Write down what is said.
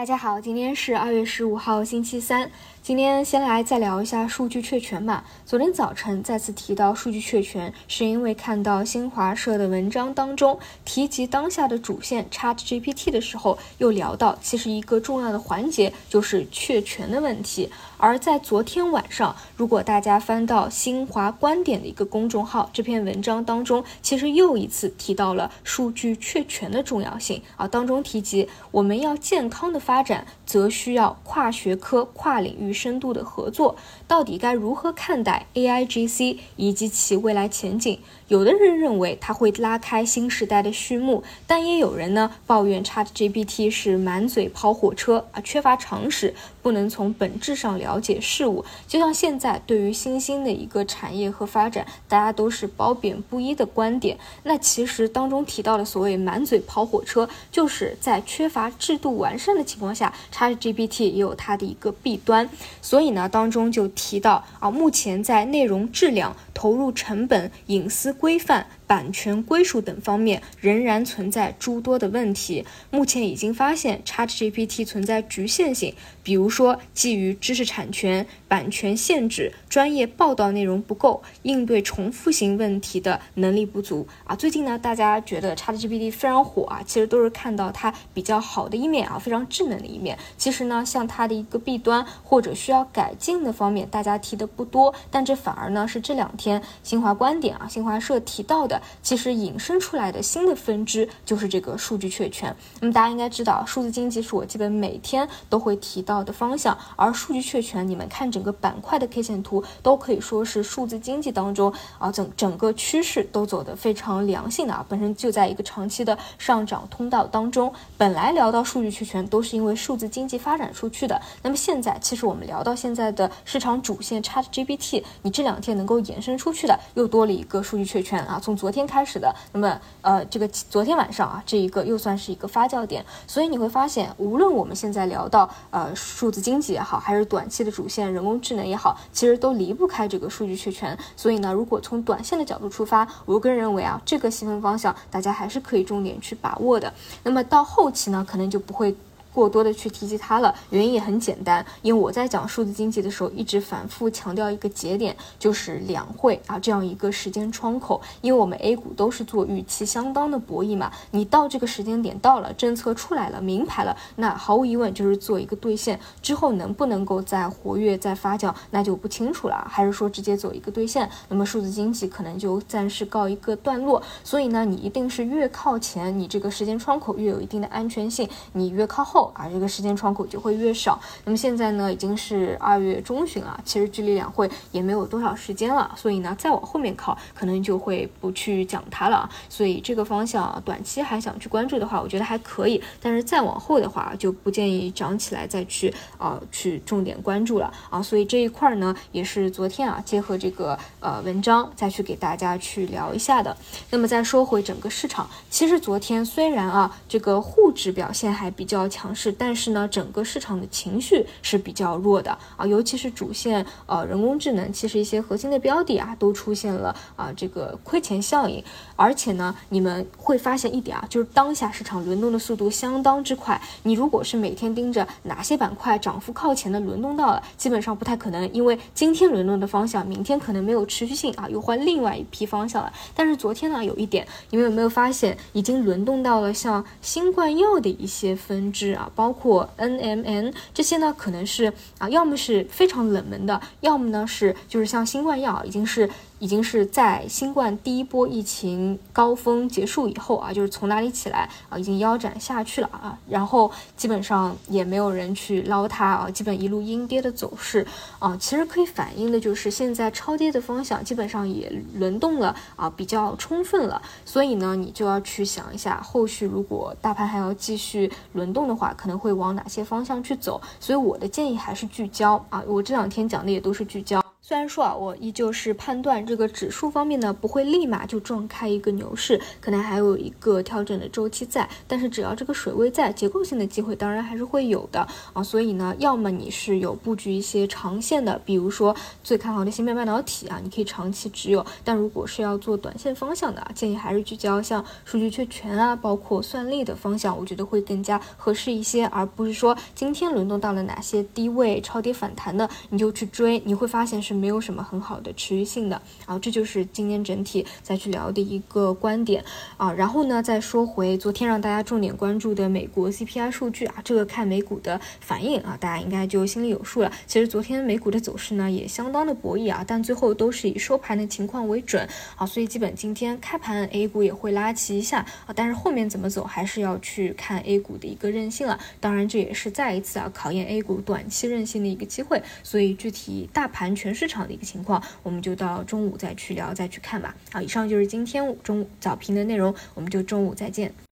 大家好，今天是二月十五号，星期三。今天先来再聊一下数据确权吧。昨天早晨再次提到数据确权，是因为看到新华社的文章当中提及当下的主线 ChatGPT 的时候，又聊到其实一个重要的环节就是确权的问题。而在昨天晚上，如果大家翻到新华观点的一个公众号，这篇文章当中其实又一次提到了数据确权的重要性啊。当中提及我们要健康的发展，则需要跨学科、跨领域。深度的合作，到底该如何看待 AIGC 以及其未来前景？有的人认为它会拉开新时代的序幕，但也有人呢抱怨 ChatGPT 是满嘴跑火车啊，缺乏常识，不能从本质上了解事物。就像现在对于新兴的一个产业和发展，大家都是褒贬不一的观点。那其实当中提到的所谓满嘴跑火车，就是在缺乏制度完善的情况下它的 GPT 也有它的一个弊端。所以呢，当中就提到啊，目前在内容质量、投入成本、隐私规范。版权归属等方面仍然存在诸多的问题。目前已经发现 ChatGPT 存在局限性，比如说基于知识产权、版权限制、专业报道内容不够、应对重复性问题的能力不足啊。最近呢，大家觉得 ChatGPT 非常火啊，其实都是看到它比较好的一面啊，非常智能的一面。其实呢，像它的一个弊端或者需要改进的方面，大家提的不多，但这反而呢是这两天新华观点啊、新华社提到的。其实引申出来的新的分支就是这个数据确权。那么大家应该知道，数字经济是我基本每天都会提到的方向，而数据确权，你们看整个板块的 K 线图，都可以说是数字经济当中啊整整个趋势都走得非常良性的啊，本身就在一个长期的上涨通道当中。本来聊到数据确权，都是因为数字经济发展出去的。那么现在，其实我们聊到现在的市场主线 ChatGPT，你这两天能够延伸出去的，又多了一个数据确权啊。从昨昨天开始的，那么呃，这个昨天晚上啊，这一个又算是一个发酵点，所以你会发现，无论我们现在聊到呃数字经济也好，还是短期的主线人工智能也好，其实都离不开这个数据确权。所以呢，如果从短线的角度出发，我个人认为啊，这个细分方向大家还是可以重点去把握的。那么到后期呢，可能就不会。过多的去提及它了，原因也很简单，因为我在讲数字经济的时候，一直反复强调一个节点，就是两会啊这样一个时间窗口，因为我们 A 股都是做预期相当的博弈嘛，你到这个时间点到了，政策出来了，明牌了，那毫无疑问就是做一个兑现，之后能不能够再活跃、再发酵，那就不清楚了，还是说直接走一个兑现，那么数字经济可能就暂时告一个段落。所以呢，你一定是越靠前，你这个时间窗口越有一定的安全性，你越靠后。啊，这个时间窗口就会越少。那么现在呢，已经是二月中旬了，其实距离两会也没有多少时间了。所以呢，再往后面靠，可能就会不去讲它了。所以这个方向，短期还想去关注的话，我觉得还可以。但是再往后的话，就不建议涨起来再去啊去重点关注了啊。所以这一块呢，也是昨天啊，结合这个呃文章再去给大家去聊一下的。那么再说回整个市场，其实昨天虽然啊这个沪指表现还比较强。是，但是呢，整个市场的情绪是比较弱的啊，尤其是主线呃人工智能，其实一些核心的标的啊，都出现了啊这个亏钱效应。而且呢，你们会发现一点啊，就是当下市场轮动的速度相当之快。你如果是每天盯着哪些板块涨幅靠前的轮动到了，基本上不太可能，因为今天轮动的方向，明天可能没有持续性啊，又换另外一批方向了。但是昨天呢，有一点，你们有没有发现，已经轮动到了像新冠药的一些分支？啊，包括 NMN 这些呢，可能是啊，要么是非常冷门的，要么呢是就是像新冠药已经是。已经是在新冠第一波疫情高峰结束以后啊，就是从哪里起来啊，已经腰斩下去了啊，然后基本上也没有人去捞它啊，基本一路阴跌的走势啊，其实可以反映的就是现在超跌的方向基本上也轮动了啊，比较充分了，所以呢，你就要去想一下，后续如果大盘还要继续轮动的话，可能会往哪些方向去走，所以我的建议还是聚焦啊，我这两天讲的也都是聚焦。虽然说啊，我依旧是判断这个指数方面呢不会立马就撞开一个牛市，可能还有一个调整的周期在。但是只要这个水位在，结构性的机会当然还是会有的啊。所以呢，要么你是有布局一些长线的，比如说最看好的芯片半导体啊，你可以长期持有。但如果是要做短线方向的，建议还是聚焦像数据确权啊，包括算力的方向，我觉得会更加合适一些，而不是说今天轮动到了哪些低位超跌反弹的，你就去追，你会发现是。没有什么很好的持续性的，然后这就是今天整体再去聊的一个观点啊。然后呢，再说回昨天让大家重点关注的美国 CPI 数据啊，这个看美股的反应啊，大家应该就心里有数了。其实昨天美股的走势呢也相当的博弈啊，但最后都是以收盘的情况为准啊，所以基本今天开盘 A 股也会拉齐一下啊，但是后面怎么走还是要去看 A 股的一个韧性了。当然这也是再一次啊考验 A 股短期韧性的一个机会。所以具体大盘全市。场的一个情况，我们就到中午再去聊，再去看吧。好，以上就是今天中午早评的内容，我们就中午再见。